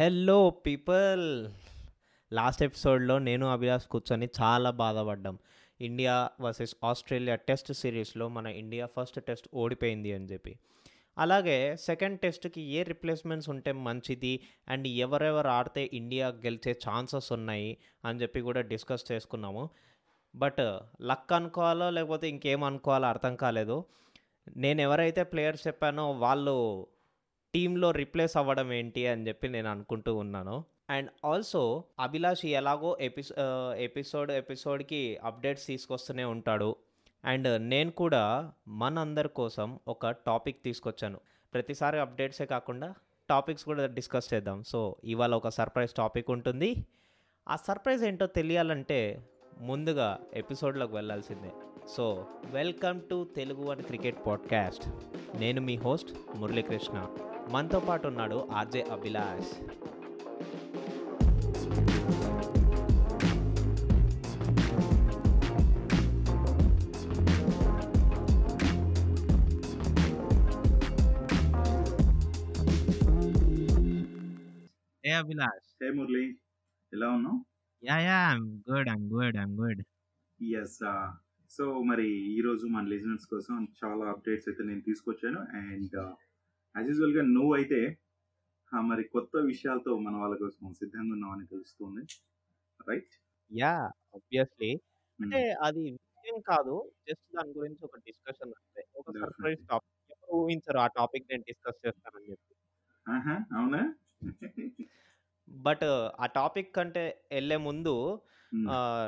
Hello people last ఎపిసోడ్లో నేను అభిలాష్ కూర్చొని చాలా బాధపడ్డాం. ఇండియా వర్సెస్ ఆస్ట్రేలియా టెస్ట్ సిరీస్లో మన ఇండియా ఫస్ట్ టెస్ట్ ఓడిపోయింది అని చెప్పి. అలాగే సెకండ్ టెస్ట్కి ఏ రిప్లేస్మెంట్స్ ఉంటే మంచిది? అండ్ ఎవరెవరు ఆడితే ఇండియా గెలిచే ఛాన్సెస్ ఉన్నాయి? అని చెప్పి కూడా డిస్కస్ చేసుకున్నాము. బట్ లక్ అనుకోవాలో లేకపోతే ఇంకేం అనుకోవాలో అర్థం కాలేదు. నేను ఎవరైతే ప్లేయర్స్ చెప్పానో వాళ్ళు టీంలో రిప్లేస్ అవ్వడం ఏంటి అని చెప్పి నేను అనుకుంటూ ఉన్నాను. అండ్ ఆల్సో అభిలాష్ ఎలాగో ఎపిసో ఎపిసోడ్ ఎపిసోడ్కి అప్డేట్స్ తీసుకొస్తూనే ఉంటాడు. అండ్ నేను కూడా మనందరి కోసం ఒక టాపిక్ తీసుకొచ్చాను. ప్రతిసారి అప్డేట్సే కాకుండా టాపిక్స్ కూడా డిస్కస్ చేద్దాం. సో ఇవాళ ఒక సర్ప్రైజ్ టాపిక్ ఉంటుంది. ఆ సర్ప్రైజ్ ఏంటో తెలియాలంటే ముందుగా ఎపిసోడ్లోకి వెళ్ళాల్సిందే. So welcome to Telugu one cricket podcast. నేను మీ హోస్ట్ మురళీకృష్ణ. మనతో పాటు ఉన్నాడు ఆర్జే అభిలాష్. ఏ అభిలాష్? హే మురళి ఎలా ఉన్నావు? Yeah yeah I'm good I'm good I'm good yes so మరి ఈరోజు మన లిజనర్స్ కోసం చాలా అప్డేట్స్ అయితే నేను తీసుకొచ్చాను. అండ్ యాజ్ యూజువల్గా నువ్వు అయితే మరి కొత్త విషయాలతో మన వాళ్ళ కోసం సిద్ధంగా ఉన్నామని తెలుస్తుంది. రైట్ యా ఆబ్వియస్లీ అంటే అది విషయం కాదు. జస్ట్ దాని గురించి ఒక డిస్కషన్ అంతే. ఒక. సర్ప్రైజ్ టాపిక్ ఎవరు ఊహించరు ఆ టాపిక్ నేను డిస్కస్ చేస్తానని చెప్పి. అవునా? బట్ ఆ టాపిక్ కంటే వెళ్ళే ముందు Hmm.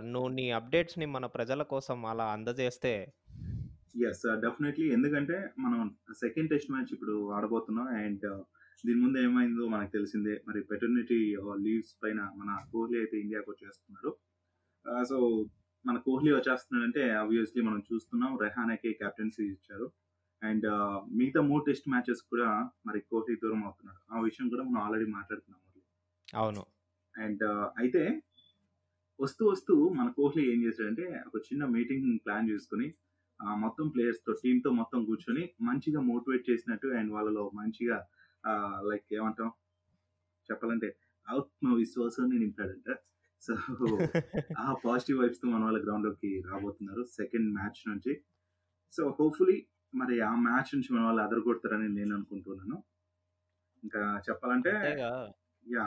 నువ్వు నీ అప్డేట్స్ని మన ప్రజల కోసం అలా అందజేస్తే ఎస్ డెఫినెట్లీ ఎందుకంటే మనం సెకండ్ టెస్ట్ మ్యాచ్ ఇప్పుడు ఆడబోతున్నాం అండ్ దీని ముందు ఏమైందో మనకు తెలిసిందే. మరి పెటర్నిటీ లీవ్స్ పైన మన కోహ్లీ అయితే ఇండియాకి వచ్చేస్తున్నాడు. సో మన కోహ్లీ వచ్చేస్తున్నాడంటే ఆబ్వియస్లీ మనం చూస్తున్నాం. రెహానాకి కెప్టెన్సీ ఇచ్చారు అండ్ మిగతా మూడు టెస్ట్ మ్యాచెస్ కూడా మరి కోహ్లీ దూరం అవుతున్నాడు. ఆ విషయం కూడా మనం ఆల్రెడీ మాట్లాడుకున్నాం మరి. అవును. అండ్ అయితే వస్తూ వస్తూ మన కోహ్లీ ఏం చేశాడంటే ఒక చిన్న మీటింగ్ ప్లాన్ చేసుకుని మొత్తం ప్లేయర్స్తో టీమ్తో మొత్తం కూర్చొని మంచిగా మోటివేట్ చేసినట్టు అండ్ వాళ్ళలో మంచిగా లైక్ ఏమంటాం? చెప్పాలంటే ఆత్మవిశ్వాసాన్ని నింపాడంట. సో ఆ పాజిటివ్ వైబ్స్తో మన వాళ్ళ గ్రౌండ్లోకి రాబోతున్నారు సెకండ్ మ్యాచ్ నుంచి. సో హోప్ఫుల్లీ మరి ఆ మ్యాచ్ నుంచి మన వాళ్ళు అదరగొడతారని నేను అనుకుంటున్నాను. ఇంకా చెప్పాలంటే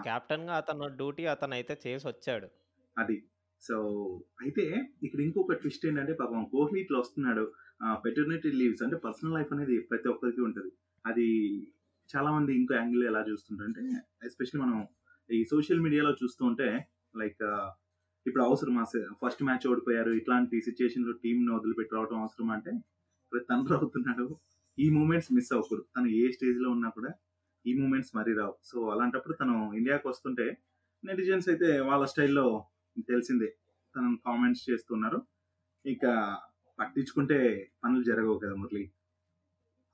కెప్టెన్గా అతను డ్యూటీ అతను అయితే చేసి వచ్చాడు అది. సో అయితే ఇక్కడ ఇంకొక ట్విస్ట్ ఏంటంటే పాపం కోహ్లీ ఇట్లా వస్తున్నాడు. పెటర్నిటీ లీవ్స్ అంటే పర్సనల్ లైఫ్ అనేది ప్రతి ఒక్కరికి ఉంటుంది. అది చాలా మంది ఇంకో యాంగిల్ ఎలా చూస్తుంటారంటే ఎస్పెషల్లీ మనం ఈ సోషల్ మీడియాలో చూస్తూ ఉంటే లైక్ ఇప్పుడు అవసరమా ఫస్ట్ మ్యాచ్ ఓడిపోయారు ఇట్లాంటి సిచ్యుయేషన్ టీంను వదిలిపెట్టి రావడం అవసరం అంటే తను రావుతున్నాడు అవుతున్నాడు. ఈ మూమెంట్స్ మిస్ అవ్వకూడదు. తను ఏ స్టేజ్లో ఉన్నా కూడా ఈ మూమెంట్స్ మరీ రావు. సో అలాంటప్పుడు తను ఇండియాకి వస్తుంటే నెటిజన్స్ అయితే వాళ్ళ స్టైల్లో తెలిసిందే. తనను కామెంట్స్ చేస్తున్నారు. ఇక పట్టించుకుంటే పనులు జరగవు కదా మురళి.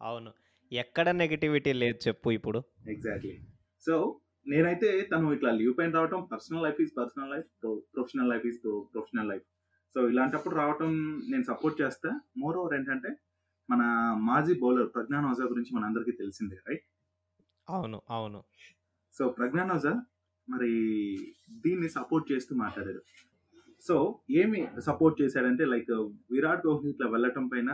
అవును. ఎక్కడ నెగిటివిటీ లేదు చెప్పు ఇప్పుడు. ఎగ్జాక్ట్లీ సో నేనైతే తను ఇట్లా లీవ్ పైన రావటం personal life is personal life professional life is professional life so ఇలాంటప్పుడు రావటం నేను సపోర్ట్ చేస్తా. మోర్ ఓవర్ ఏంటంటే మన మాజీ బౌలర్ ప్రజ్ఞాన్ ఓజా గురించి మన అందరికీ తెలిసిందే రైట్ అవును అవును. సో ప్రజ్ఞాన్ ఓజా మరి దీన్ని సపోర్ట్ చేస్తూ మాట్లాడాడు సో ఏమి సపోర్ట్ చేశాడంటే లైక్ విరాట్ కోహ్లీ ఇట్లా వెళ్ళటం పైన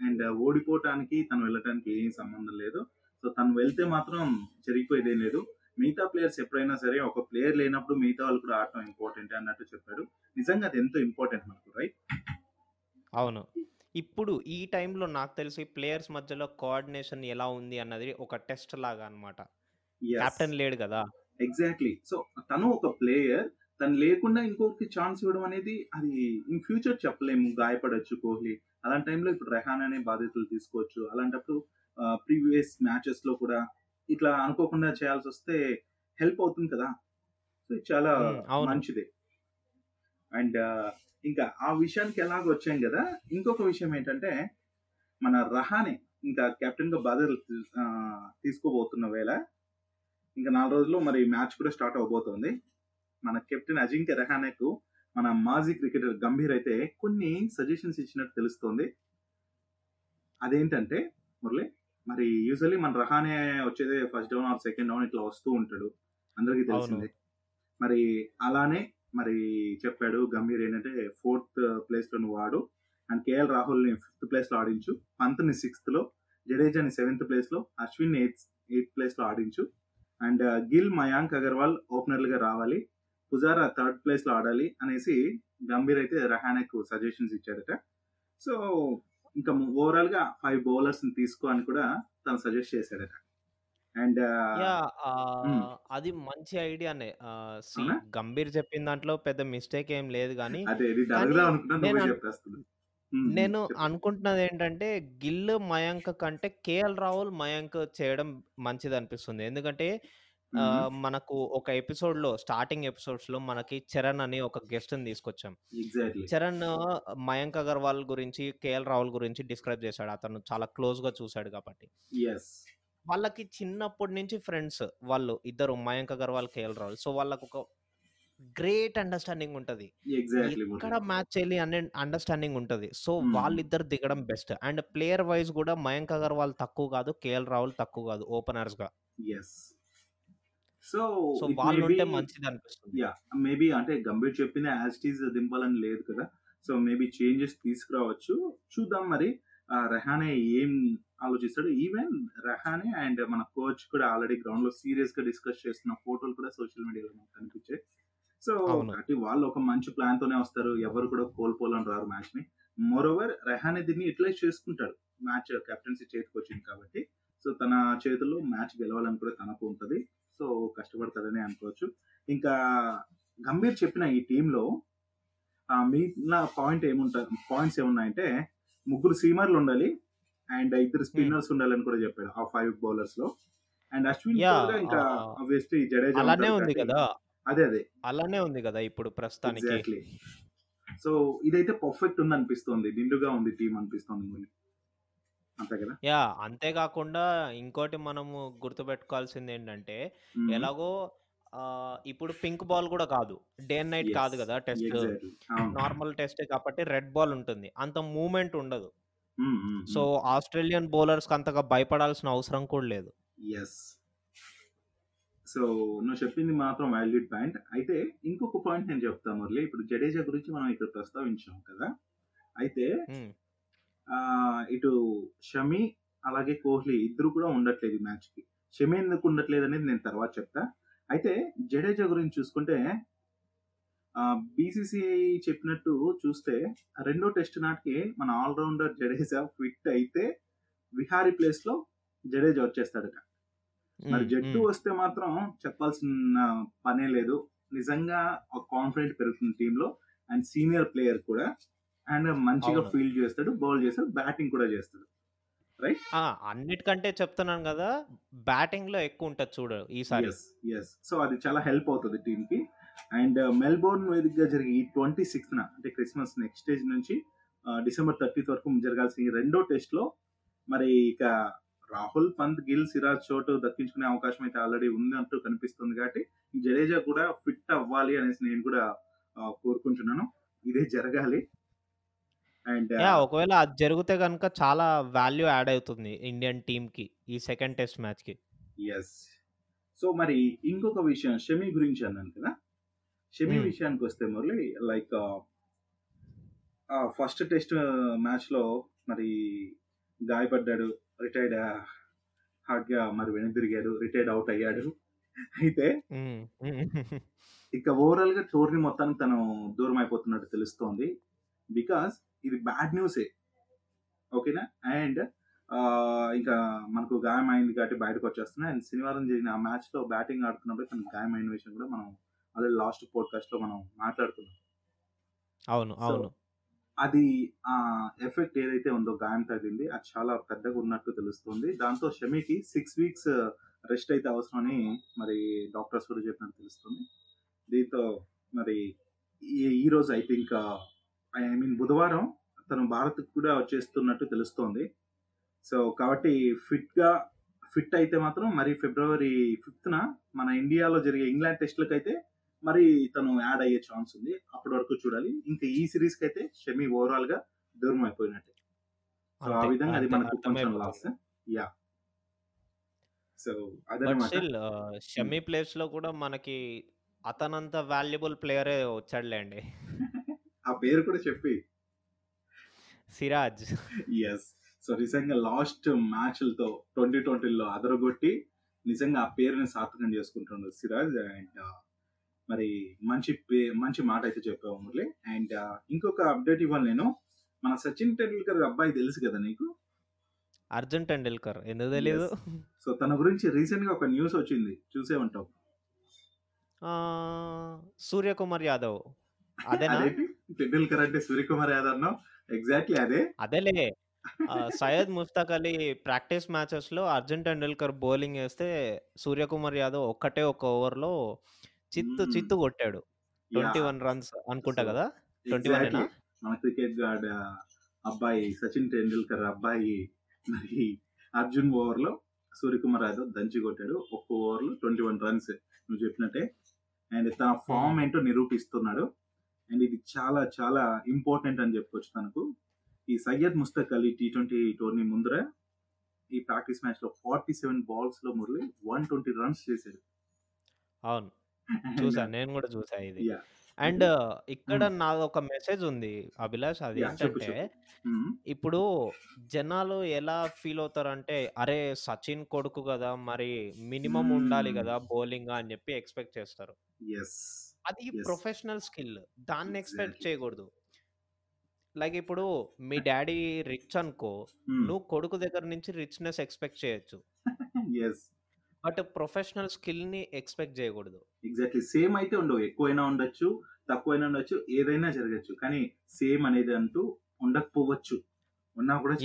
అండ్ ఓడిపోవటానికి తను వెళ్ళటానికి ఏం సంబంధం లేదు. సో తను వెళ్తే మాత్రం జరిగిపోయేదేం లేదు. మిగతా ప్లేయర్స్ ఎప్పుడైనా సరే ఒక ప్లేయర్ లేనప్పుడు మిగతా వాళ్ళు కూడా ఆడటం ఇంపార్టెంట్ అన్నట్టు చెప్పాడు. నిజంగా అది ఎంతో ఇంపార్టెంట్ మనకు రైట్ అవును. ఇప్పుడు ఈ టైంలో నాకు తెలిసి ప్లేయర్స్ మధ్యలో కోఆర్డినేషన్ ఎలా ఉంది అన్నది ఒక టెస్ట్ లాగా అన్నమాట. కెప్టెన్ లేడు కదా. ఎగ్జాక్ట్లీ సో తను ఒక ప్లేయర్ తను లేకుండా ఇంకొకరికి ఛాన్స్ ఇవ్వడం అనేది అది ఇన్ ఫ్యూచర్ చెప్పలేము గాయపడొచ్చు కోహ్లీ. అలాంటి టైంలో ఇప్పుడు రెహాన్ అనే బాధ్యతలు తీసుకోవచ్చు. అలాంటప్పుడు ప్రీవియస్ మ్యాచెస్లో కూడా ఇట్లా అనుకోకుండా చేయాల్సి వస్తే హెల్ప్ అవుతుంది కదా. సో ఇది చాలా. మంచిదే. అండ్ ఇంకా ఆ విషయానికి ఎలాగ వచ్చాం కదా. ఇంకొక విషయం ఏంటంటే మన రహానే ఇంకా కెప్టెన్గా బాధ్యతలు తీసుకోబోతున్న వేళ ఇంకా నాలుగు రోజుల్లో మరి మ్యాచ్ కూడా స్టార్ట్ అవబోతోంది. మన కెప్టెన్ అజింక్య రెహానేకు మన మాజీ క్రికెటర్ గంభీర్ అయితే కొన్ని సజెషన్స్ ఇచ్చినట్టు తెలుస్తోంది. అదేంటంటే మురళి మరి యూజువల్లీ మన రహానే వచ్చేది first down or second down ఇట్లా వస్తూ ఉంటాడు. అందరికీ తెలిసిందే. మరి అలానే మరి చెప్పాడు గంభీర్ ఏంటంటే ఫోర్త్ ప్లేస్లో నువ్వు ఆడు అండ్ కేఎల్ రాహుల్ని ఫిఫ్త్ ప్లేస్లో ఆడించు. పంత్ని సిక్స్త్లో జడేజాని సెవెంత్ ప్లేస్లో అశ్విన్ ఎయిత్ ఎయిత్ ప్లేస్లో ఆడించు. అండ్ గిల్ మయాంక్ అగర్వాల్ ఓపెనర్లుగా రావాలి. పుజారా థర్డ్ ప్లేస్లో ఆడాలి అనేసి గంభీర్ అయితే రహానెకు సజెషన్స్ ఇచ్చాడట. సో ఇంకా ఓవరాల్గా ఫైవ్ బౌలర్స్ని తీసుకో అని కూడా తను సజెస్ట్ చేశాడట. And hmm. అది మంచి ఐడియానే? గంభీర్ చెప్పిన దాంట్లో పెద్ద మిస్టేక్ ఏం లేదు కానీ అదే ఇది నేను. అనుకుంటున్నది ఏంటంటే గిల్ మయాంక్ కంటే కేఎల్ రాహుల్ మయాంక్ చేయడం మంచిది అనిపిస్తుంది ఎందుకంటే. మనకు ఒక ఎపిసోడ్లో స్టార్టింగ్ ఎపిసోడ్స్లో మనకి చరణ్ అని ఒక గెస్ట్ని తీసుకొచ్చాం. ఎగ్జాక్ట్లీ. చరణ్ మయాంక్ అగర్వాల్ గురించి కేఎల్ రాహుల్ గురించి డిస్క్రైబ్ చేశాడు. అతను చాలా క్లోజ్గా చూశాడు కాబట్టి. వాళ్ళకి చిన్నప్పటి నుంచి ఫ్రెండ్స్ వాళ్ళు ఇద్దరు మయాంక్ అగర్వాల్ కేఎల్ రాహుల్. సో వాళ్ళకు ఒక గ్రేట్ అండర్స్టాండింగ్ ఉంటది. ఎక్కడ మ్యాచ్ చేయాలి అనే అండర్స్టాండింగ్ ఉంటది. సో. వాళ్ళిద్దరు దిగడం బెస్ట్. అండ్ ప్లేయర్ వైజ్ కూడా మయాంక్ అగర్వాల్ తక్కువ కాదు కేఎల్ రాహుల్ తక్కువ కాదు ఓపెనర్స్గా సో సో వాళ్ళు ఉంటే మంచిది అనిపిస్తుంది యా మేబీ అంటే గంభీర్ చెప్పిన యాజ్ టీజ్ దింపాలని లేదు కదా. సో మేబీ చేంజెస్ తీసుకురావచ్చు. చూద్దాం మరి. రెహానే ఏం ఆలోచిస్తాడు? ఈవెన్ రెహానే అండ్ మన కోచ్ కూడా ఆల్రెడీ గ్రౌండ్లో సీరియస్గా డిస్కస్ చేస్తున్న ఫోటోలు కూడా సోషల్ మీడియాలో మనకు కనిపించాయి. సో. కాబట్టి వాళ్ళు ఒక మంచి ప్లాన్ తోనే వస్తారు. ఎవరు కూడా కోల్పోవాలని రారు మ్యాచ్ని. మోరోవర్ రెహానే దీన్ని యూటిలైజ్ చేసుకుంటాడు. మ్యాచ్ కెప్టెన్సీ చేతికి వచ్చింది కాబట్టి. సో తన చేతుల్లో మ్యాచ్ గెలవాలని కూడా తనకు ఉంటది. సో కష్టపడతాడని అనుకోవచ్చు. ఇంకా గంభీర్ చెప్పిన ఈ టీంలో మిగిలిన పాయింట్ ఏముంటాయి పాయింట్స్ ఏమున్నాయంటే ముగ్గురు సీమర్లు ఉండాలి. అండ్ ఇద్దరు స్పిన్నర్స్ ఉండాలని కూడా చెప్పాడు. ఆ ఫైవ్ బౌలర్స్లో. అండ్ అశ్విన్ ఇంకా ఆబ్వియస్లీ జడేజా అలానే ఉంది కదా. అదే అదే. అలానే ఉంది కదా ఇప్పుడు ప్రస్తుతానికి. సో ఇదైతే పర్ఫెక్ట్ ఉంది అనిపిస్తుంది నిండుగా ఉంది టీం అనిపిస్తుంది అంతే కదా? యా అంతేకాకుండా ఇంకోటి మనము గుర్తుపెట్టుకోవాల్సింది ఏంటంటే. ఎలాగో ఇప్పుడు పింక్ బాల్ కూడా కాదు. డే అండ్ నైట్ కాదు కదా టెస్ట్. నార్మల్ టెస్ట్ కాబట్టి రెడ్ బాల్ ఉంటుంది. అంత మూమెంట్ ఉండదు. సో ఆస్ట్రేలియన్ బౌలర్స్ అంతగా భయపడాల్సిన అవసరం కూడా లేదు. ఎస్ సో నువ్వు చెప్పింది మాత్రం వాల్యూడ్ పాయింట్ అయితే ఇంకొక పాయింట్ నేను చెప్తాను మురళి. ఇప్పుడు జడేజా గురించి మనం ఇక్కడ ప్రస్తావించాం కదా. అయితే ఇటు షమి అలాగే కోహ్లీ ఇద్దరు కూడా ఉండట్లేదు మ్యాచ్కి. షమి ఎందుకు ఉండట్లేదు అనేది నేను తర్వాత చెప్తా. అయితే జడేజా గురించి చూసుకుంటే బీసీసీఐ చెప్పినట్టు చూస్తే రెండో టెస్ట్ నాటికి మన ఆల్రౌండర్ జడేజా ఫిట్ అయితే విహారీ ప్లేస్లో జడేజా వచ్చేస్తాడట. మరి జట్టు. వస్తే మాత్రం చెప్పాల్సిన పనే లేదు. నిజంగా ఒక కాన్ఫిడెంట్ పెరుగుతుంది టీమ్లో అండ్ సీనియర్ ప్లేయర్ కూడా. అండ్ మంచిగా. ఫీల్డ్ చేస్తాడు బౌల్ చేస్తాడు బ్యాటింగ్ కూడా చేస్తాడు. ఆ, అన్నిటికంటే చెప్తున్నాను కదా బ్యాటింగ్లో ఎక్కువ ఉంటుంది చూడు ఈసారి. ఎస్ ఎస్ సో అది చాలా హెల్ప్ అవుతుంది టీమ్కి. అండ్ మెల్బోర్న్ వేదికగా జరిగే ఈ ట్వంటీ సిక్స్త్ అంటే క్రిస్మస్ నెక్స్ట్ స్టేజ్ నుంచి డిసెంబర్ థర్టీత్ వరకు జరగాల్సిన ఈ రెండో టెస్ట్లో మరి ఇక రాహుల్ పంత్ గిల్ సిరాజ్ చోటు దక్కించుకునే అవకాశం అయితే ఆల్రెడీ ఉన్నట్టు కనిపిస్తుంది కాబట్టి జడేజా కూడా ఫిట్ అవ్వాలి అనేసి నేను కూడా కోరుకుంటున్నాను. ఇదే జరగాలి. అండ్ ఒకవేళ అది జరిగితే కనుక చాలా వాల్యూ యాడ్ అవుతుంది ఇండియన్ టీమ్కి ఈ సెకండ్ టెస్ట్ మ్యాచ్కి. ఎస్ సో మరి ఇంకొక విషయం షమి గురించి అన్నాను కదా? షమి Hmm. విషయానికి వస్తే మురళి లైక్ ఫస్ట్ టెస్ట్ మ్యాచ్లో మరి గాయపడ్డాడు. రిటైర్డ్ హార్డ్గా మరి వెనుదిరిగాడు రిటైర్డ్ అవుట్ అయ్యాడు. అయితే. ఇక ఓవరాల్గా టోర్నీ మొత్తానికి తను దూరం అయిపోతున్నట్టు తెలుస్తోంది. బికాస్ ఇది బ్యాడ్ న్యూసే. ఓకేనా? అండ్ ఇంకా మనకు గాయం అయింది కాబట్టి బయటకు వచ్చేస్తున్నాయి. అండ్ శనివారం జరిగిన ఆ మ్యాచ్లో బ్యాటింగ్ ఆడుతున్నప్పుడు తనకు గాయమైన విషయం కూడా మనం ఆల్రెడీ లాస్ట్ పోడ్కాస్ట్లో మనం మాట్లాడుకున్నాం. అవును అవును. అది ఆ ఎఫెక్ట్ ఏదైతే ఉందో గాయం తగిలింది అది చాలా పెద్దగా ఉన్నట్టు తెలుస్తుంది. దాంతో షమికి సిక్స్ వీక్స్ రెస్ట్ అయితే అవసరమని మరి డాక్టర్స్ కూడా చెప్పినట్టు తెలుస్తుంది. దీంతో మరి ఈ- రోజు ఐ థింక్ ఐ మీన్ బుధవారం తను భారత్ కూడా వచ్చేస్తున్నట్టు తెలుస్తోంది. సో కాబట్టి ఫిట్గా ఫిట్ అయితే మాత్రం మరి ఫిబ్రవరి ఫిఫ్త్న మన ఇండియాలో జరిగే ఇంగ్లాండ్ టెస్ట్లకైతే మరి తను యాడ్ అయ్యే ఛాన్స్ ఉంది. అప్పటి వరకు చూడాలి. ఇంకా ఈ సిరీస్కి అయితే షమి ఓవరాల్గా దూరం అయిపోయినట్టే. సో ఆ విధంగా అది మనకు. Loss yeah so um. Shami ప్లేస్లో కూడా మనకి అతనంత వాల్యుబుల్ ప్లేయరే వచ్చాడులేండి. ఆ పేరు కూడా చెప్పి. సిరాజ్. ఎస్ సో నిజంగా లాస్ట్ మ్యాచ్లతో ట్వంటీ ట్వంటీలో అదరగొట్టి నిజంగా ఆ పేరుని సార్థకం చేసుకుంటున్నాడు సిరాజ్ అండ్ మరి మంచి మంచి మాట అయితే చెప్పావు మురళి. అండ్ ఇంకొక అప్డేట్ ఇవ్వాలి నేను. మన సచిన్ టెండూల్కర్ అబ్బాయి తెలుసు కదా నీకు? అర్జున్ టెండూల్కర్. ఎందుకు ఎస్ సో తన గురించి రీసెంట్గా ఒక న్యూస్ వచ్చింది. చూసే ఉంటావు. సూర్యకుమార్ యాదవ్. అదేనా? టెండూల్కర్ అంటే సూర్యకుమార్ యాదవ్ అన్నావు? ఎగ్జాక్ట్లీ అదే. అదేలే. సయ్యద్ ముస్తాక్ అలీ ప్రాక్టీస్ మ్యాచెస్లో అర్జున్ టెండూల్కర్ బౌలింగ్ వేస్తే సూర్యకుమార్ యాదవ్ ఒక్కటే ఒక ఓవర్లో చిత్తు. చిత్తు కొట్టాడు. ట్వంటీ వన్ రన్స్ అనుకుంటా కదా! ట్వంటీ వన్ మన క్రికెట్ గార్డ్ అబ్బాయి సచిన్ టెండూల్కర్ అబ్బాయి మరి అర్జున్ ఓవర్లో సూర్యకుమార్ యాదవ్ దంచి కొట్టాడు. ఒక్క ఓవర్లో ట్వంటీ వన్ రన్స్ నువ్వు చెప్పినట్టే. అండ్ తన ఫామ్ ఏంటో నిరూపిస్తున్నాడు. అండ్ ఇది చాలా చాలా ఇంపార్టెంట్ అని చెప్పుకోవచ్చు తనకు. ఈ Syed Mushtaq Ali T twenty tourney ముందర ఈ ప్రాక్టీస్ మ్యాచ్లో ఫార్టీ సెవెన్ బాల్స్లో మురళి వన్ ట్వంటీ రన్స్ చేశాడు. అవును. అండ్ చూసా నేను కూడా చూసా ఇది. యా. అండ్ అంటే ఇక్కడ నాది ఒక మెసేజ్ ఉంది అభిలాష్ అది యా చెప్పు ఏంటంటే చెప్పు. మ్మ్. ఇప్పుడు జనాలు ఎలా ఫీల్ అవుతారంటే అరే సచిన్ కొడుకు కదా మరి మినిమం ఉండాలి మ్మ్. కదా బౌలింగ్ అని చెప్పి ఎక్స్పెక్ట్ చేస్తారు. ఎస్ అది ఎస్ ప్రొఫెషనల్ స్కిల్. దాన్ని ఎక్స్పెక్ట్ ఎగ్జాక్ట్లీ. చేయకూడదు. లైక్ ఇప్పుడు మీ డాడీ రిచ్ అనుకో నువ్వు కొడుకు దగ్గర నుంచి రిచ్నెస్ ఎక్స్పెక్ట్ చేయొచ్చు. ఎస్ బట్ ప్రొఫెషనల్ స్కిల్ని ఎక్స్పెక్ట్ చేయకూడదు. ఎగ్జాక్ట్లీ సేమ్ అయితే ఉండవు. ఎక్కువైనా ఉండొచ్చు తక్కువైనా ఉండొచ్చు ఏదైనా జరగచ్చు. కానీ సేమ్ అనేది అంటూ ఉండకపోవచ్చు. ఉన్నా కూడా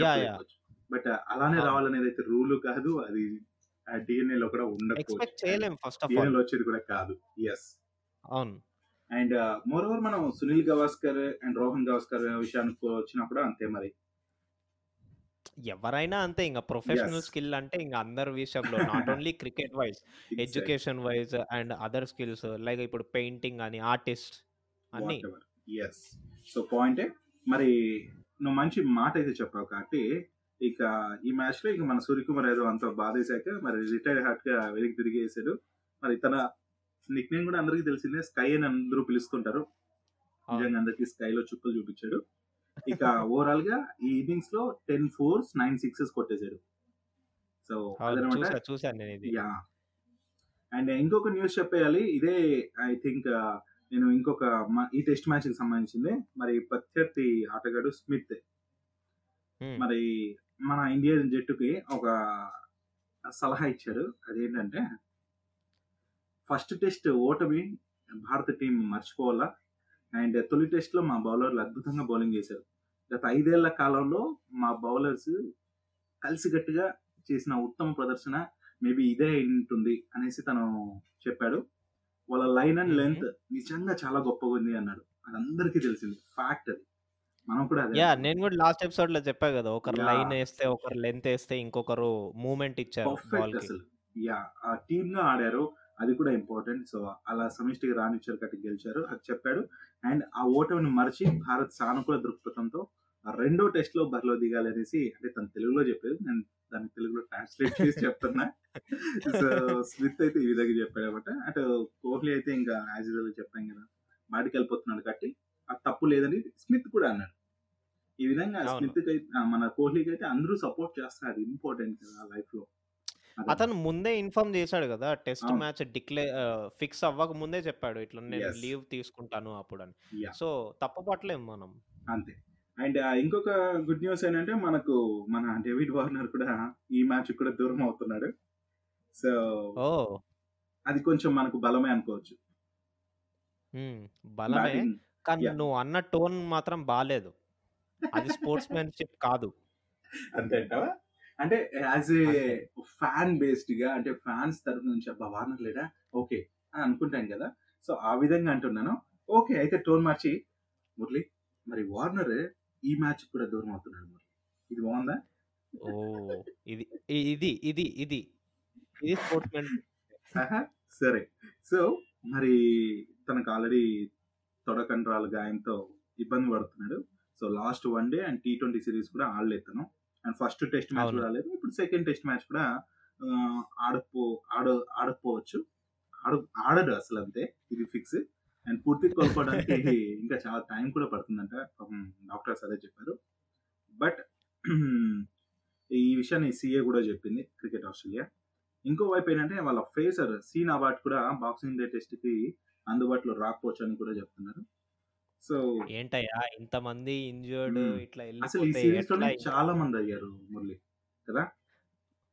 బట్ అలానే రావాలనేది అయితే రూల్ కాదు. అది డిఎన్ఏ లో కూడా ఉండకపోవచ్చు. ఫస్ట్ ఆఫ్ ఆల్ వచ్చేది కూడా కాదు. ఎస్ అవును. అండ్ మోర్ ఓవర్ మనం సునీల్ గవాస్కర్ అండ్ రోహన్ గవాస్కర్ విషయానికి వచ్చినప్పుడు అంతే మరి. ఎవరైనా అంతే ఇంకా ప్రొఫెషనల్ స్కిల్ అంటే ఇంకా అందరి విషయంలో not only cricket wise education wise and other skills like ఇప్పుడు పెయింటింగ్ అని ఆర్టిస్ట్ అన్ని ఎస్ సో పాయింటే మరి నువ్వు మంచి మాట అయితే చెప్పావు కాబట్టి ఇక ఈ మ్యాచ్లో ఇక మన సూర్యకుమార్ యాదవ్ అంత బాధేశాక మరి రిటైర్ హార్ట్గా వెనక్కి తిరిగి వేసాడు మరి తన నిక్ నేమ్ కూడా అందరికీ తెలిసిందే స్కై అని అందరూ పిలుస్తుంటారు. నిజంగా అందరికి స్కైలో చుక్కలు చూపించాడు. ఇక ఓవరాల్గా ఈ ఇన్నింగ్స్లో టెన్ ఫోర్స్ నైన్ సిక్సెస్ కొట్టేశాడు. సో యా అండ్ ఇంకొక న్యూస్ చెప్పేయాలి. ఇదే ఐ థింక్ నేను ఇంకొక ఈ టెస్ట్ మ్యాచ్కి సంబంధించింది. మరి ప్రత్యర్థి ఆటగాడు స్మిత్. హ్మ్. మరి మన ఇండియన్ జట్టుకి ఒక సలహా ఇచ్చాడు. అదేంటంటే ఫస్ట్ టెస్ట్ ఓటమి భారత టీం మర్చిపోవాలా? అండ్ తొలి టెస్ట్లో మా బౌలర్లు అద్భుతంగా బౌలింగ్ చేశారు. గత ఐదేళ్ళ కాలంలో మా బౌలర్స్ కలిసికట్టుగా చేసిన ఉత్తమ ప్రదర్శన మేబీ ఇదే ఉంటుంది అనేసి తను చెప్పాడు. వాళ్ళ లైన్ అండ్. లెంత్ నిజంగా చాలా గొప్పగా ఉంది అన్నాడు. అది అందరికీ తెలిసింది. ఫ్యాక్ట్ అది. మనం కూడా యా నేను కూడా లాస్ట్ ఎపిసోడ్లో చెప్పా కదా ఒకరు లైన్ వేస్తే ఒకరు లెంత్ వేస్తే ఇంకొకరు మూమెంట్ ఇచ్చారు అసలు. యా ఆ టీమ్గా ఆడారు. అది కూడా ఇంపార్టెంట్ సో అలా సమిష్టిగా రాణించారు కట్టి గెలిచారు. అది చెప్పాడు. అండ్ ఆ ఓటమిని మరిచి భారత్ సానుకూల దృక్పథంతో ఆ రెండో టెస్ట్లో బరిలో దిగాలనేసి అంటే తను తెలుగులో చెప్పేది. నేను దాన్ని తెలుగులో ట్రాన్స్లేట్ చేసి చెప్తున్నా. సో స్మిత్ అయితే ఈ విధంగా చెప్పాడు అనమాట అటు కోహ్లీ అయితే ఇంకా యాజ్ యూజువల్ చెప్పాం కదా బయటకు వెళ్ళిపోతున్నాడు కాబట్టి ఆ తప్పు లేదని స్మిత్ కూడా అన్నాడు. ఈ విధంగా స్మిత్ మన కోహ్లీకి అయితే అందరూ సపోర్ట్ చేస్తున్నారు. ఇంపార్టెంట్ కదా లైఫ్లో. అతను ముందే ఇన్ఫార్మ్ చేశాడు కదా టెస్ట్ మ్యాచ్ డిక్లే ఫిక్స్ అవ్వక ముందే చెప్పాడు ఇట్లా నేను లీవ్ తీసుకుంటాను అప్పుడు అని సో తప్పు పట్టలేం మనం. అంతే. అండ్ ఇంకొక గుడ్ న్యూస్ ఏంటంటే మనకు మన డేవిడ్ వార్నర్ కూడా ఈ మ్యాచ్ కూడా దూరం అవుతున్నాడు. సో ఓ అది కొంచెం మనకు బలమే అనుకోవచ్చు. బలమే. కానీ నువ్వు అన్న టోన్ మాత్రం బాగాలేదు అది స్పోర్ట్స్ మ్యాన్షిప్ కాదు. అంతే అంటావా? అంటే యాజ్ ఏ ఫ్యాన్ బేస్డ్గా అంటే ఫ్యాన్స్ తరఫు నుంచి అబ్బా వార్నర్ లేడా? ఓకే అని అనుకుంటాం కదా. సో ఆ విధంగా అంటున్నాను. ఓకే అయితే టోన్ మార్చి. మురళి మరి వార్నర్ ఈ మ్యాచ్ కూడా దూరం అవుతున్నాడు మురళి. ఇది బాగుందా? ఓ ఇది ఇది ఇది ఇది. సరే. సో మరి తనకు ఆల్రెడీ తొడకండ్రాల గాయంతో ఇబ్బంది పడుతున్నాడు. So last one day and T twenty series కూడా ఆడలేదు తను. అండ్ ఫస్ట్ టెస్ట్ మ్యాచ్ కూడా ఆడలేదు ఇప్పుడు సెకండ్ టెస్ట్ మ్యాచ్ కూడా ఆడపో ఆడ ఆడకపోవచ్చు ఆడ ఆడడు అసలు అంతే. ఇది ఫిక్స్. అండ్ పూర్తి కోలుకోవడానికి ఇంకా చాలా టైం కూడా పడుతుందంట. డాక్టర్స్ అదే చెప్పారు. బట్ ఈ విషయాన్ని సీఏ కూడా చెప్పింది క్రికెట్ ఆస్ట్రేలియా. ఇంకో వైపు ఏంటంటే వాళ్ళ ఫేసర్ సీన్ అవార్డ్ కూడా బాక్సింగ్ డే టెస్ట్కి అందుబాటులో రాకపోవచ్చు అని కూడా చెప్తున్నారు. సో ఏంటయ్యా ఇంతమంది ఇంజర్డ్. ఇట్లా అసలు ఈ సిరీస్లోనే చాలా మంది అయ్యారు మురళి కదా?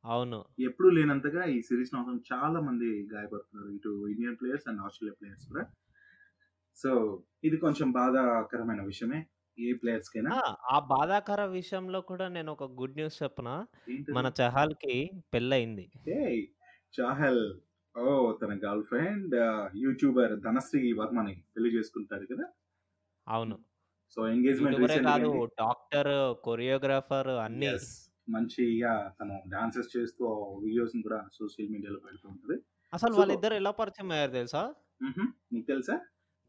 అవును. ఎప్పుడు లేనంతగా ఈ సిరీస్ మాత్రం చాలా మంది గాయపడుతున్నారు. ఇటు Indian players and Australia players కూడా. సో ఇది కొంచెం బాధాకరమైన విషయమే ఏ ప్లేయర్స్ కైనా. ఆ, బాధాకర విషయంలో కూడా నేను ఒక గుడ్ న్యూస్ చెప్పనా? మన చహాల్కి పెళ్ళయింది. ఏయ్, చాహల్ ఓ తన గర్ల్ ఫ్రెండ్ యూట్యూబర్ ధనశ్రీ వర్మని పెళ్ళి చేసుకుంటాడు కదా? అవును. సో ఎంగేజ్మెంట్ కాదు డాక్టర్ కొరియోగ్రాఫర్ అన్ని మంచిగా తను డాన్సెస్ చేస్తూ వీడియోస్ కూడా సోషల్ మీడియాలో పెడుతూ ఉంటది. అసలు వాళ్ళిద్దరు ఎలా పరిచయం అయ్యారు తెలుసా. నీకు తెలుసా?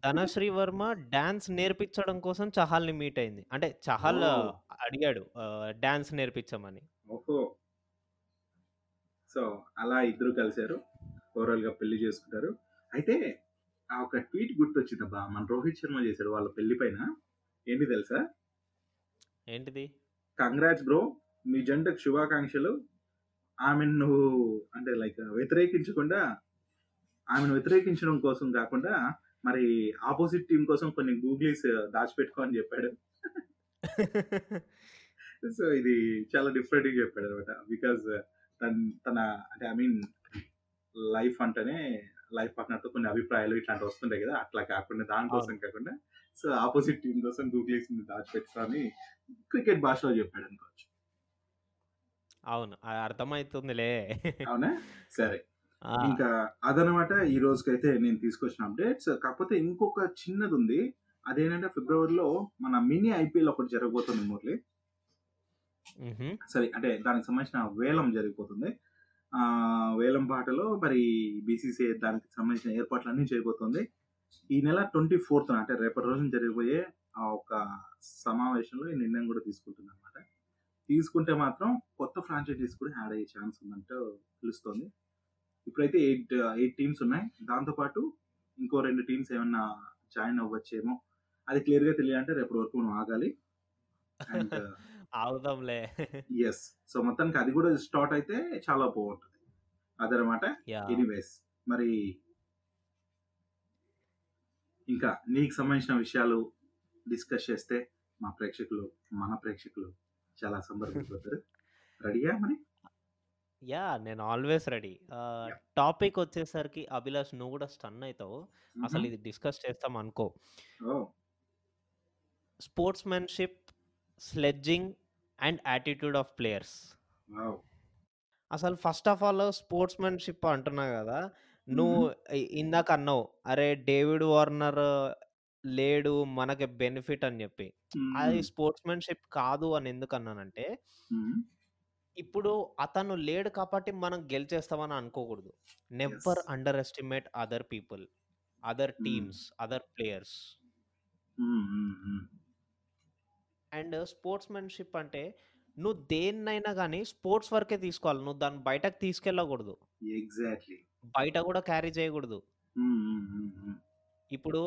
ధనశ్రీ వర్మ డాన్స్ నేర్పించడం కోసం చహాల్ని మీట్ అయింది. అంటే చహల్. అడిగాడు డాన్స్ నేర్పించమని. ఓహో. సో అలా ఇద్దరు కలిశారు. ఓవరాల్గా పెళ్ళి చేసుకుంటారు. అయితే ఆ ఒక ట్వీట్ గుర్తొచ్చిందబ్బా. మన రోహిత్ శర్మ చేశాడు వాళ్ళ పెళ్ళి పైన. ఏంటి తెలుసా? ఏంటిది? కంగ్రాట్స్ బ్రో మీ జంటకు శుభాకాంక్షలు. ఆమెను నువ్వు అంటే లైక్ వ్యతిరేకించకుండా ఆమెను వ్యతిరేకించడం కోసం కాకుండా మరి ఆపోజిట్ టీం కోసం కొన్ని గూగ్లీస్ దాచిపెట్టుకో అని చెప్పాడు. సో ఇది చాలా డిఫరెంట్గా చెప్పాడు అనమాట బికాజ్ తన తన అంటే ఐ మీన్ లైఫ్ అంటేనే లైఫ్ పార్ట్నర్తో కొన్ని అభిప్రాయాలు ఇట్లాంటివి వస్తుంటాయి కదా అట్లా కాకుండా దానికోసం కాకుండా సో ఆపోజిట్ టీం కోసం గూగ్లీస్ దాచిపెట్టుకొని క్రికెట్ భాషలో చెప్పాడు అనుకోవచ్చు. అవును అర్థమవుతుందిలే అవునా? సరే. ఇంకా అదనమాట ఈ రోజుకైతే నేను తీసుకొచ్చిన అప్డేట్స్ కాకపోతే ఇంకొక చిన్నది ఉంది అదేంటంటే ఫిబ్రవరిలో మన మినీ ఐపీఎల్ ఒకటి జరగబోతుంది మురళి. సరే అంటే దానికి సంబంధించిన వేలం జరిగిపోతుంది. వేలంపాటలో వేలం పాటలో మరి బీసీసీ దానికి సంబంధించిన ఏర్పాట్లన్నీ చేయబోతోంది. ఈ నెల ట్వంటీ ఫోర్త్ అంటే రేపటి రోజున జరిగిపోయే ఆ ఒక సమావేశంలో ఈ నిర్ణయం కూడా తీసుకుంటుంది అనమాట తీసుకుంటే మాత్రం కొత్త ఫ్రాంచైజీస్ కూడా యాడ్ అయ్యే ఛాన్స్ ఉందంటూ తెలుస్తోంది. ఇప్పుడైతే ఎయిట్ ఎయిట్ టీమ్స్ ఉన్నాయి. దాంతోపాటు ఇంకో రెండు టీమ్స్ ఏమన్నా జాయిన్ అవ్వచ్చేమో అది క్లియర్గా తెలియాలంటే రేపటి వరకు మనం ఆగాలి. అండ్ ఆగుదాంలే. ఎస్ సో మొత్తానికి అది కూడా స్టార్ట్ అయితే చాలా బాగుంటుంది. అదనమాట. ఎనీవేస్ మరి ఇంకా నీకు సంబంధించిన విషయాలు డిస్కస్ చేస్తే మా ప్రేక్షకులు మన ప్రేక్షకులు చాలా సంబరపడిపోతారు. రెడీయా మరి? యా నేను ఆల్వేస్ రెడీ టాపిక్ వచ్చేసరికి అభిలాష్ నువ్వు కూడా స్టన్ అవుతావు. అసలు ఇది డిస్కస్ చేస్తాం అనుకో. ఓ sportsmanship sledging and attitude of players అసలు ఫస్ట్ ఆఫ్ ఆల్ స్పోర్ట్స్మెన్షిప్ అంటున్నా కదా నువ్వు ఇందాక అన్నావు అరే డేవిడ్ వార్నర్ లేడు మనకి బెనిఫిట్ అని చెప్పి. అది స్పోర్ట్స్మెన్షిప్ కాదు అని ఎందుకు అన్నానంటే ఇప్పుడు అతను లేడు కాబట్టి మనం గెలిచేస్తామని అనుకోకూడదు. Never. Underestimate other people other. Teams other players and sportsmanship అంటే నువ్వు దేన్నైనా కానీ స్పోర్ట్స్ వరకే తీసుకోవాలి. నువ్వు దాన్ని బయటకు తీసుకెళ్ళకూడదు. ఎగ్జాక్ట్లీ. బయట కూడా క్యారీ చేయకూడదు. ఇప్పుడు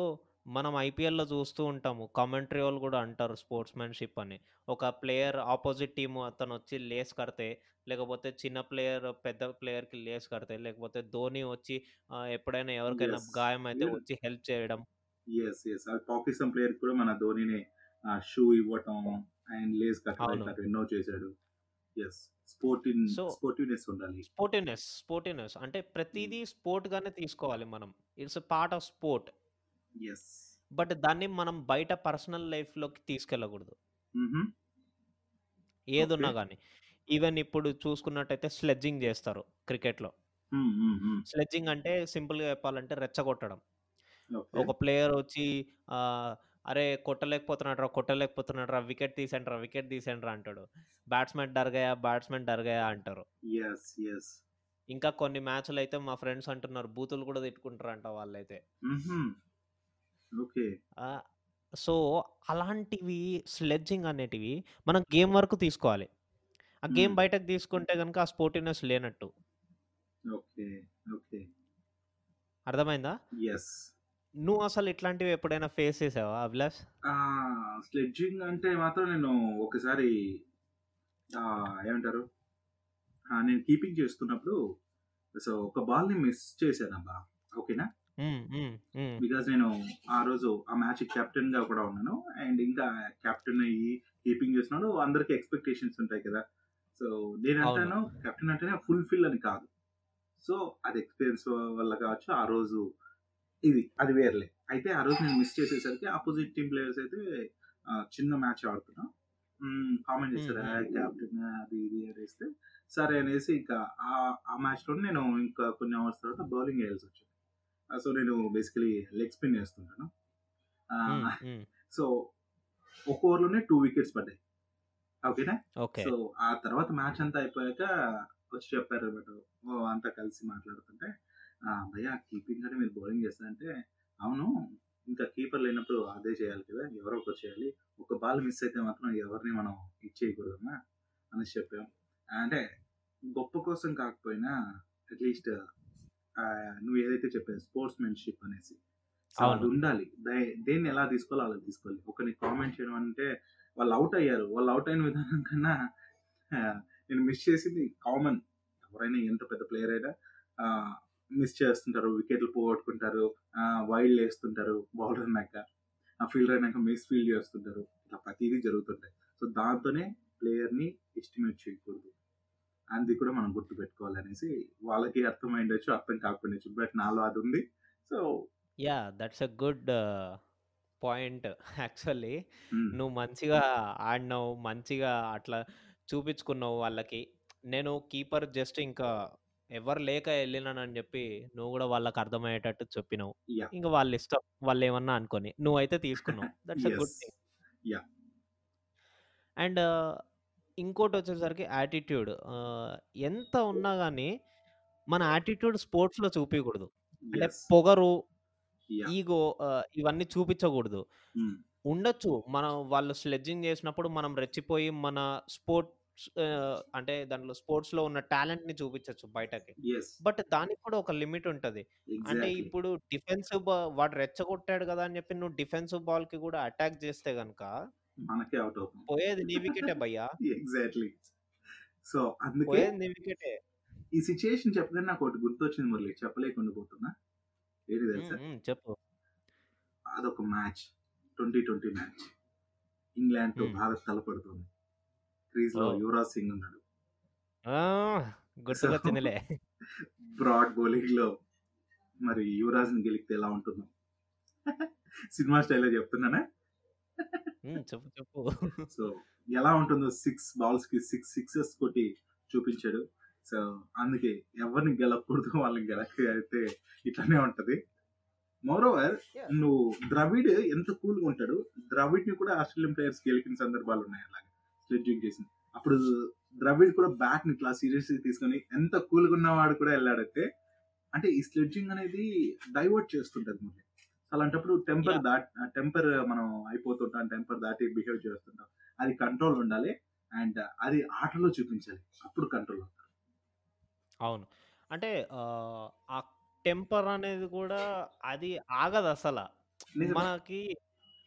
మనం ఐపీఎల్లో చూస్తూ ఉంటాము. కామెంటరీ వాళ్ళు కూడా అంటారు స్పోర్ట్స్మెన్షిప్ అని. ఒక ప్లేయర్ ఆపోజిట్ టీము అతను వచ్చి లేస్ కడితే లేకపోతే చిన్న ప్లేయర్ పెద్ద ప్లేయర్కి లేస్ కడితే లేకపోతే ధోని వచ్చి ఎప్పుడైనా ఎవరికైనా. గాయం అయితే. వచ్చి హెల్ప్ చేయడం. ఎస్ ఎస్ ప్లేయర్ కూడా మన ధోనిని షూ ఇవ్వటం అండ్ లేస్ కట్టడం ఎన్నో చేశాడు. ఎస్ స్పోర్టివ్ So- స్పోర్టివ్నెస్ ఉండాలి. స్పోర్టివ్నెస్ స్పోర్టివ్నెస్ అంటే ప్రతిదీ స్పోర్ట్ గానే తీసుకోవాలి మనం. It's part of sport yes but దాన్ని మనం బయట పర్సనల్ లైఫ్లోకి తీసుకెళ్ళకూడదు. ఏదున్నా Okay. కానీ ఈవెన్ ఇప్పుడు చూసుకున్నట్టయితే స్లెడ్జింగ్ చేస్తారు క్రికెట్లో స్లెడ్జింగ్ అంటే సింపుల్గా చెప్పాలంటే రెచ్చగొట్టడం. ఒక ప్లేయర్ వచ్చి అరే కొట్టలేకపోతున్నాడు రా కొట్టలేకపోతున్నాడు రా వికెట్ తీసండి రా వికెట్ తీసండి రా అంటాడు బ్యాట్స్మెన్ డర్గయా బ్యాట్స్మెన్ డర్గయా అంటారు ఎస్ ఎస్ ఇంకా కొన్ని మ్యాచ్లు అయితే మా ఫ్రెండ్స్ అంటున్నారు బూతులు కూడా తిట్టుకుంటారంట వాళ్ళైతే ఓకే సో అలాంటివి స్లెడ్జింగ్ అనేటివి మనం గేమ్ వరకు తీసుకోవాలి ఆ గేమ్ Hmm. బయటకు తీసుకుంటే కనుక ఆ స్పోర్టివ్నెస్ లేనట్టు ఓకే. ఓకే. అర్థమైందా? యెస్. నువ్వు అసలు ఇట్లాంటివి ఎప్పుడైనా ఫేస్ చేసావా అభిలాష్? స్లెడ్జింగ్ అంటే మాత్రం నేను ఒకసారి ఏమంటారు? నేను కీపింగ్ చేస్తున్నప్పుడు సో, ఒక బాల్‌ని మిస్ చేశానబ్బా! ఓకేనా? బికాజ్ నేను ఆ రోజు ఆ మ్యాచ్‌కి కెప్టెన్‌గా కూడా ఉన్నాను. అండ్ ఇంకా కెప్టెన్ అయ్యి కీపింగ్ చేస్తున్నాను. అందరికి ఎక్స్‌పెక్టేషన్స్ ఉంటాయి కదా! సో, నేనంటాను అవును. కెప్టెన్ అంటేనే ఫుల్‌ఫిల్ అని కాదు. సో, అది ఎక్స్‌పీరియన్స్ వల్ల కావచ్చు. ఆ రోజు ఇది అది వేరులే. అయితే ఆ రోజు నేను మిస్ చేసేసరికి అపోజిట్ టీమ్ ప్లేయర్స్ అయితే చిన్న మ్యాచ్ ఆడుతున్నాం. కామెంట్. "ఏయ్! కెప్టెన్ అది ఇది" అనేస్తే సరే అనేసి ఇంకా ఆ ఆ మ్యాచ్‌లోనే నేను ఇంకా కొన్ని అవర్స్ తర్వాత బౌలింగ్ ఎయాల్సొచ్చింది. ఆహ్, సో, నేను basically leg spin hmm. So, ఒక ఓవర్‌లోనే 2 వికెట్స్ పడ్డాయి. ఓకేనా? ఓకే. సో, ఆ తర్వాత మ్యాచ్ అంతా అయిపోయాక వచ్చి చెప్పారన్నమాట. ఓహ్! అంతా కలిసి మాట్లాడుతుంటే "భయ్యా కీపింగ్ అంటే మీరు బౌలింగ్ చేస్తారంటే" "అవును. ఇంకా కీపర్ లేనప్పుడు అదే చేయాలి కదా! ఎవరో ఒకరు చేయాలి. ఒక బాల్ మిస్ అయితే మాత్రం ఎవరిని మనం ఇచ్చేయకూడదమ్మా" అనేసి చెప్పాం. అంటే గొప్ప కోసం కాకపోయినా అట్‌లీస్ట్ నువ్వు ఏదైతే చెప్పావు స్పోర్ట్స్‌మెన్‌షిప్ అనేసి. సో, అవును. అది ఉండాలి. దే దేన్ని ఎలా తీసుకోవాలో అలా తీసుకోవాలి. ఒకరిని కామెంట్ చేయడం అంటే వాళ్ళు ఔట్ అయ్యారు. వాళ్ళు ఔట్ అయిన విధానం కన్నా నేను మిస్ చేసింది కామన్. ఎవరైనా ఎంత పెద్ద ప్లేయర్ అయినా మిస్ చేస్తుంటారు. వికెట్లు పోగొట్టుకుంటారు. ఆహ్, వైల్డ్‌లు ఏస్తుంటారు బౌలర్ అన్నాక. ఆ ఫీల్డర్ అయినాక మిస్ ఫీల్డ్ చేస్తుంటారు. ఇట్లా ప్రతీదీ జరుగుతుంటాయి. సో, దాంతోనే ప్లేయర్‌ని ఎస్టిమేట్ చేయకూడదు. అది కూడా మనం గుర్తుపెట్టుకోవాలనేసి వాళ్ళకి అర్థమైండొచ్చు. అర్థం కాకపోయిండొచ్చు. బట్ నాలో అది ఉంది. So yeah! That's a good point actually. నువ్వు మంచిగా ఆడినావు. మంచిగా అట్లా చూపించుకున్నావు వాళ్ళకి. నేను కీపర్ జస్ట్ ఇంకా ఎవరు లేక ఎళ్ళినానని చెప్పి నువ్వు కూడా వాళ్ళకి అర్థమయ్యేటట్టు చెప్పినావు. ఇంక వాళ్ళ ఇష్టం. వాళ్ళేమన్నా అనుకోని. నువ్వైతే తీసుకున్నావు. That's good. థింగ్. అండ్ ఇంకోటొచ్చేసరికి యాటిట్యూడ్. ఆహ్, ఎంత ఉన్నా గాని మన యాటిట్యూడ్ స్పోర్ట్స్‌లో చూపియకూడదు. అంటే. పొగరు! ఈగో ఇవన్నీ చూపించకూడదు. ఉండొచ్చు. మనం వాళ్ళు స్లెడ్జింగ్ చేసినప్పుడు మనం రెచ్చిపోయి మన స్పోర్ట్స్ ఆహ్, అంటే దాంట్లో స్పోర్ట్స్‌లో ఉన్న టాలెంట్‌ని చూపించొచ్చు బయటకి. యెస్. బట్ దానికి కూడా ఒక లిమిట్ ఉంటది. అంటే. ఇప్పుడు డిఫెన్సివ్ వాడు రెచ్చగొట్టాడు కదా! అని చెప్పి నువ్వు డిఫెన్సివ్ బాల్‌కి కూడా అటాక్ చేస్తే గనక మనకే. పోయేది నీ వికెటే భయ్యా. ఎగ్జాక్ట్‌లీ. సో, అందుకే పోయేది నీ వికెటే. ఈ సిట్యుయేషన్ చెప్పగానే నాకోటి గుర్తొచ్చింది మురళి. చెప్పలేకుండా పోతున్నా. ఏంటి. తెలుసా? చెప్పు. అదొక మ్యాచ్. 2020 మ్యాచ్. ఇంగ్లాండ్‌తో హ్మ్. భారత్ తలపడుతుంది. క్రీజ్‌లో ఓహ్! యువరాజ్ సింగ్ ఉన్నాడు. గుర్తుకొచ్చిందిలే. బ్రాడ్ బౌలింగ్‌లో మరి యువరాజ్‌ని గెలికితే ఎలా ఉంటుందో. సినిమా స్టైల్‌లో చెప్తున్నానా? చెప్పు చెప్పు. సో, ఎలా ఉంటుందో 6 బాల్స్‌కి 6 సిక్సెస్ కొట్టి చూపించాడు. సో, అందుకే ఎవరిని గెలవకూడదు వాళ్ళని గెలకైతే ఇట్లనే ఉంటది. మోరోవర్! నువ్వు ద్రవిడ్ ఎంత కూల్‌గా ఉంటాడు. ద్రవిడ్‌ని కూడా ఆస్ట్రేలియన్ ప్లేయర్స్ గెలికిన సందర్భాలు ఉన్నాయి అలాగా. స్లెడ్జింగ్ చేసి. అప్పుడు ద్రవిడ్ కూడా బ్యాట్‌ని ఇట్లా సీరియస్‌గా తీసుకొని ఎంత కూల్‌గా ఉన్నవాడు కూడా ఎళ్ళాడంటే, అంటే ఈ స్లెడ్జింగ్ అనేది డైవర్ట్ చేస్తుంటది మనల్ని. అలాంటప్పుడు టెంపర్! దాట్ టెంపర్ మనం అయిపోతుంటాం. టెంపర్ దాటి బిహేవ్ చేస్తుంటాం. అది కంట్రోల్ ఉండాలి. అండ్ అది ఆటలో చూపించాలి. అప్పుడు కంట్రోల్ అవుతారు. అవును. అంటే ఆ టెంపర్ అనేది కూడా అది ఆగదసల. నిజమే. మనకి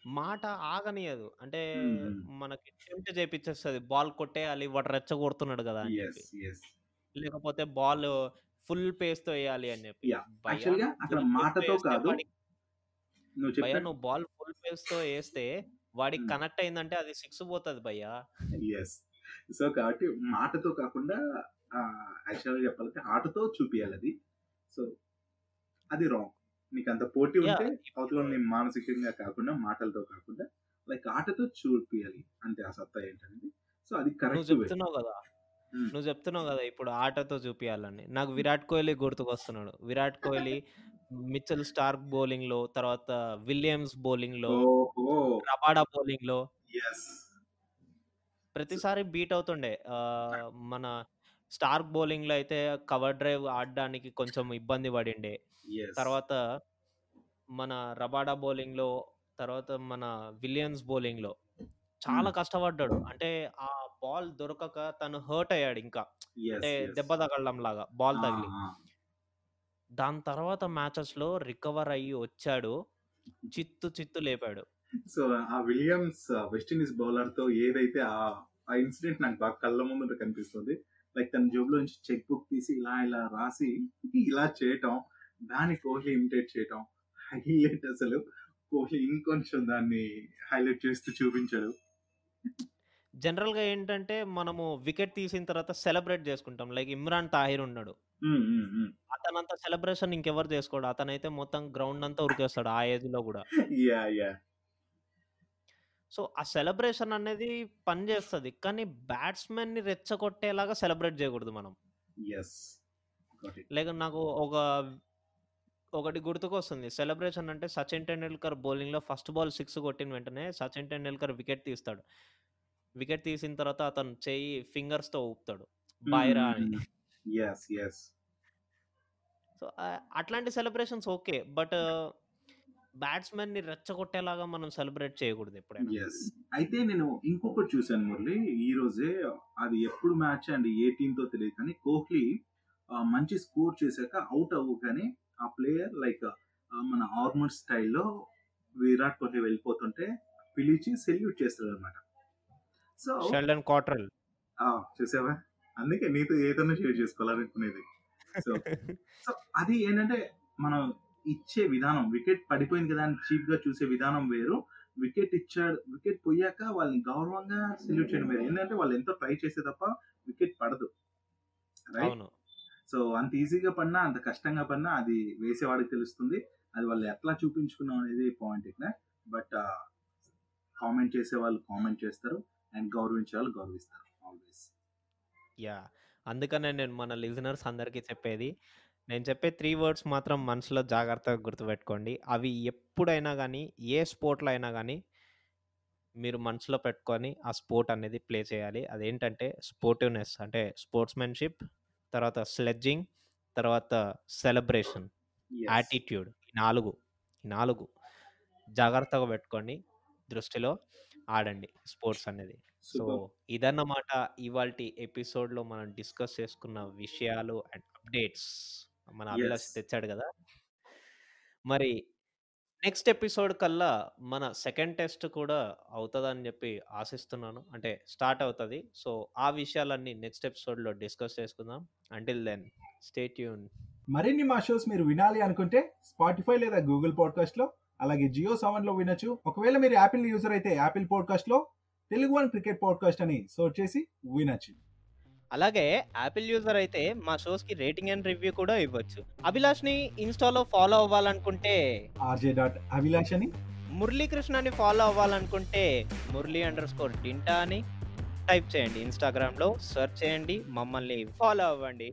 మాట ఆగనీయదు. అంటే హ్మ్. మనకి టెంప్ట్ చేపిచ్చేస్తది. బాల్ కొట్టేయాలి. వాడు రెచ్చగొడుతున్నాడు కదా! అని యెస్. చెప్పి. యెస్. లేకపోతే బాల్ ఫుల్ పేస్‌తో ఎయాలి అని చెప్పి. యాహ్! భయ్యా యాక్చువల్‌గా నువ్వు ఫుల్ మాటతో కాదు. వాడికి నువ్వు భయ్యా చెప్పినట్టు నువ్వు బాల్ ఫుల్ పేస్‌తో ఏస్తే వాడికి హ్మ్. కనెక్ట్ అయిందంటే అది 6 పోతది భయ్యా. యెస్. సో, కాబట్టి మాటతో కాకుండా ఆహ్, యాక్చువల్‌గా చెప్పాలంటే ఆటతో చూపియాలది. సో, అది రాంగ్. నీకంత పోటీ ఉంటే అవతలోళ్ళని మానసికంగా కాకుండా మాటలతో కాకుండా లైక్ ఆటతో చూపియాలి. అంతే ఆ సత్తా ఏంటనేది. సో, అది కరెక్ట్. చెప్తున్నావు! హ్మ్. నువ్వు చెప్తున్నావు గదా! ఇప్పుడు ఆటతో చూపియాలని. నాకు విరాట్ కోహ్లీ గుర్తుకొస్తున్నాడు. విరాట్ కోహ్లీ, మిచెల్ స్టార్క్ బౌలింగ్‌లో, తర్వాత విలియమ్స్ బౌలింగ్‌లో, ఓహో! రబాడా బౌలింగ్‌లో యెస్. సో ప్రతిసారి బీట్ అవుతుండే. మన స్టార్క్ బౌలింగ్‌లో అయితే కవర్ డ్రైవ్ ఆడడానికి కొంచెం ఇబ్బంది పడిండే. యెస్. తర్వాత మన రబాడా బౌలింగ్‌లో, తర్వాత మన విలియమ్స్ బౌలింగ్‌లో చాలా హ్మ్. కష్టపడ్డాడు. అంటే ఆ బాల్ దొరకక తను హర్ట్ అయ్యాడు ఇంకా. యెస్. అంటే యెస్. దెబ్బ తగలడంలాగా బాల్ ఆ! తగిలి. ఆ! దాని తర్వాత మ్యాచెస్‌లో రికవర్ అయ్యి వచ్చాడు. చిత్తు చిత్తు లేపాడు. సో, ఆ విలియమ్స్ వెస్ట్ ఇండీస్ బౌలర్‌తో ఏదైతే ఆ ఇన్సిడెంట్ నాకు బాగా కళ్ళ ముందట కనిపిస్తుంది. లైక్ తన జేబులో నుంచి చెక్ బుక్ తీసి ఇలా ఇలా రాసి ఇలా చేయటం. దాన్ని కోహ్లీ ఇమిటేట్ చేయటం. హైలైట్ అసలు. కోహ్లీ ఇంకొంచెం దాన్ని హైలైట్ చేస్తూ చూపించాడు. జనరల్‌గా ఏంటంటే మనము వికెట్ తీసిన తర్వాత సెలబ్రేట్ చేసుకుంటాం. లైక్ ఇమ్రాన్ తాహిర్ ఉన్నాడు. అతనంత సెలబ్రేషన్ ఇంకెవరు చేసుకోడు. అతనైతే మొత్తం గ్రౌండ్ అంతా ఉరికేస్తాడు ఆ ఏజ్‌లో గూడా. యాహ్! యాహ్! సో, ఆ సెలబ్రేషన్ అనేది పనిచేస్తది. కానీ బ్యాట్స్‌మెన్‌ని రెచ్చగొట్టేలాగా సెలబ్రేట్ చేయకూడదు మనం. లేక నాకు ఒక ఒకటి గుర్తుకొస్తుంది. సెలబ్రేషన్ అంటే సచిన్ టెండూల్కర్ బౌలింగ్‌లో ఫస్ట్ బాల్ 6 కొట్టిన వెంటనే సచిన్ టెండూల్కర్ వికెట్ తీస్తాడు. వికెట్ తీసిన తర్వాత అతను చెయ్యి ఫింగర్స్‌తో ఊపుతాడు. హ్మ్. బాయ్‌రా. అని. సో, అట్లాంటి సెలబ్రేషన్స్ ఓకే. బట్ బ్యాట్స్‌మెన్‌ని రెచ్చగొట్టేలాగా మనం సెలబ్రేట్ చేయకూడదు ఎప్పుడైనా. యెస్. అయితే నేను ఇంకొకటి చూసాను మురళి. ఈరోజే అది ఎప్పుడు మ్యాచ్ అండ్ ఏ టీమ్‌తో తెలీదు కానీ కోహ్లీ మంచి స్కోర్ చేశాక ఔట్ అవ్వగానే ఆ ప్లేయర్ లైక్ మన ఆర్మర్ స్టైల్‌లో విరాట్ కోహ్లీ వెళ్ళిపోతుంటే పిలిచి సెల్యూట్ చేస్తాడన్నమాట. So Sheldon Cottrell. ఆ! చూసావా? అందుకే నీతో ఏదైనా షేర్ చేసుకోవాలనుకునేది. సో, సో అది ఏంటంటే మనం ఇచ్చే విధానం వికెట్ పడిపోయింది కదా అని చీప్‌గా చూసే విధానం వేరు. వికెట్ ఇచ్చాడు వికెట్ పోయాక వాళ్ళని గౌరవంగా సెల్యూట్ చేయడం వేరు. ఏంటంటే వాళ్ళు ఎంతో ట్రై చేస్తే తప్ప వికెట్ పడదు. రైట్? సో, అంత ఈజీగా పడినా, అంత కష్టంగా పడినా అది వేసేవాడికి తెలుస్తుంది. అది వాళ్ళు ఎట్లా చూపించుకున్నాం అనేది పాయింట్ ఇక్కడ. బట్ కామెంట్ చేసేవాళ్ళు కామెంట్ చేస్తారు. అండ్ గౌరవించే వాళ్ళు గౌరవిస్తారు. ఆల్‌వేస్. యాహ్! అందుకనే నేను మన లిజనర్స్ అందరికీ చెప్పేది. నేను చెప్పే 3 వర్డ్స్ మాత్రం మనసులో జాగ్రత్తగా గుర్తుపెట్టుకోండి. అవి ఎప్పుడైనా గానీ, ఏ స్పోర్ట్‌లో అయినా గానీ మీరు మనసులో పెట్టుకొని ఆ స్పోర్ట్ అనేది ప్లే చేయాలి. అదేంటంటే స్పోర్టివ్‌నెస్ అంటే స్పోర్ట్స్‌మెన్‌షిప్, తర్వాత స్లెడ్జింగ్, తర్వాత సెలబ్రేషన్, యెస్. యాటిట్యూడ్ ఈ 4 ఈ 4 జాగ్రత్తగా పెట్టుకోండి. దృష్టిలో ఆడండి స్పోర్ట్స్ అనేది. So, super. ఇదన్నమాట ఇవాల్టి ఎపిసోడ్‌లో మనం డిస్కస్ చేసుకున్న విషయాలు అండ్ అప్డేట్స్. మన అభిలాష్. తెచ్చాడు గదా! మరి నెక్స్ట్ ఎపిసోడ్ కల్లా మన సెకండ్ టెస్ట్ కూడా అవుతదని జెప్పి ఆశిస్తున్నాను. అంటే స్టార్ట్ అవుతది. సో, ఆ విషయాలన్నీ నెక్స్ట్ ఎపిసోడ్‌లో డిస్కస్ చేసుకుందాం. Until then stay tune. మరిన్ని మా షోస్ మీరు వినాలి అనుకుంటే స్పాటిఫై లేదా గూగుల్ పాడ్కాస్ట్‌లో అలాగే జియో సావన్‌లో వినొచ్చు. ఒకవేళ మీరు యాపిల్ యూజర్ అయితే యాపిల్ పాడ్కాస్ట్‌లో తెలుగు వన్ క్రికెట్ పాడ్కాస్ట్ అని సెర్చ్ చేసి వినొచ్చు. అలాగే యాపిల్ యూజర్ అయితే మా షోస్‌కి రేటింగ్ అండ్ రివ్యూ కూడా ఇవ్వచ్చు. అభిలాష్‌ని ఇన్‌స్టాలో ఫాలో అవ్వాలనుకుంటే ఆర్జే డాట్ అభిలాష్ అని మురళీకృష్ణని ఫాలో అవ్వాలనుకుంటే మురళీ అండర్ స్కోర్ డింటా అని టైప్ చేయండి. ఇన్‌స్టాగ్రామ్‌లో సెర్చ్ చేయండి. మమ్మల్ని ఫాలో అవ్వండి.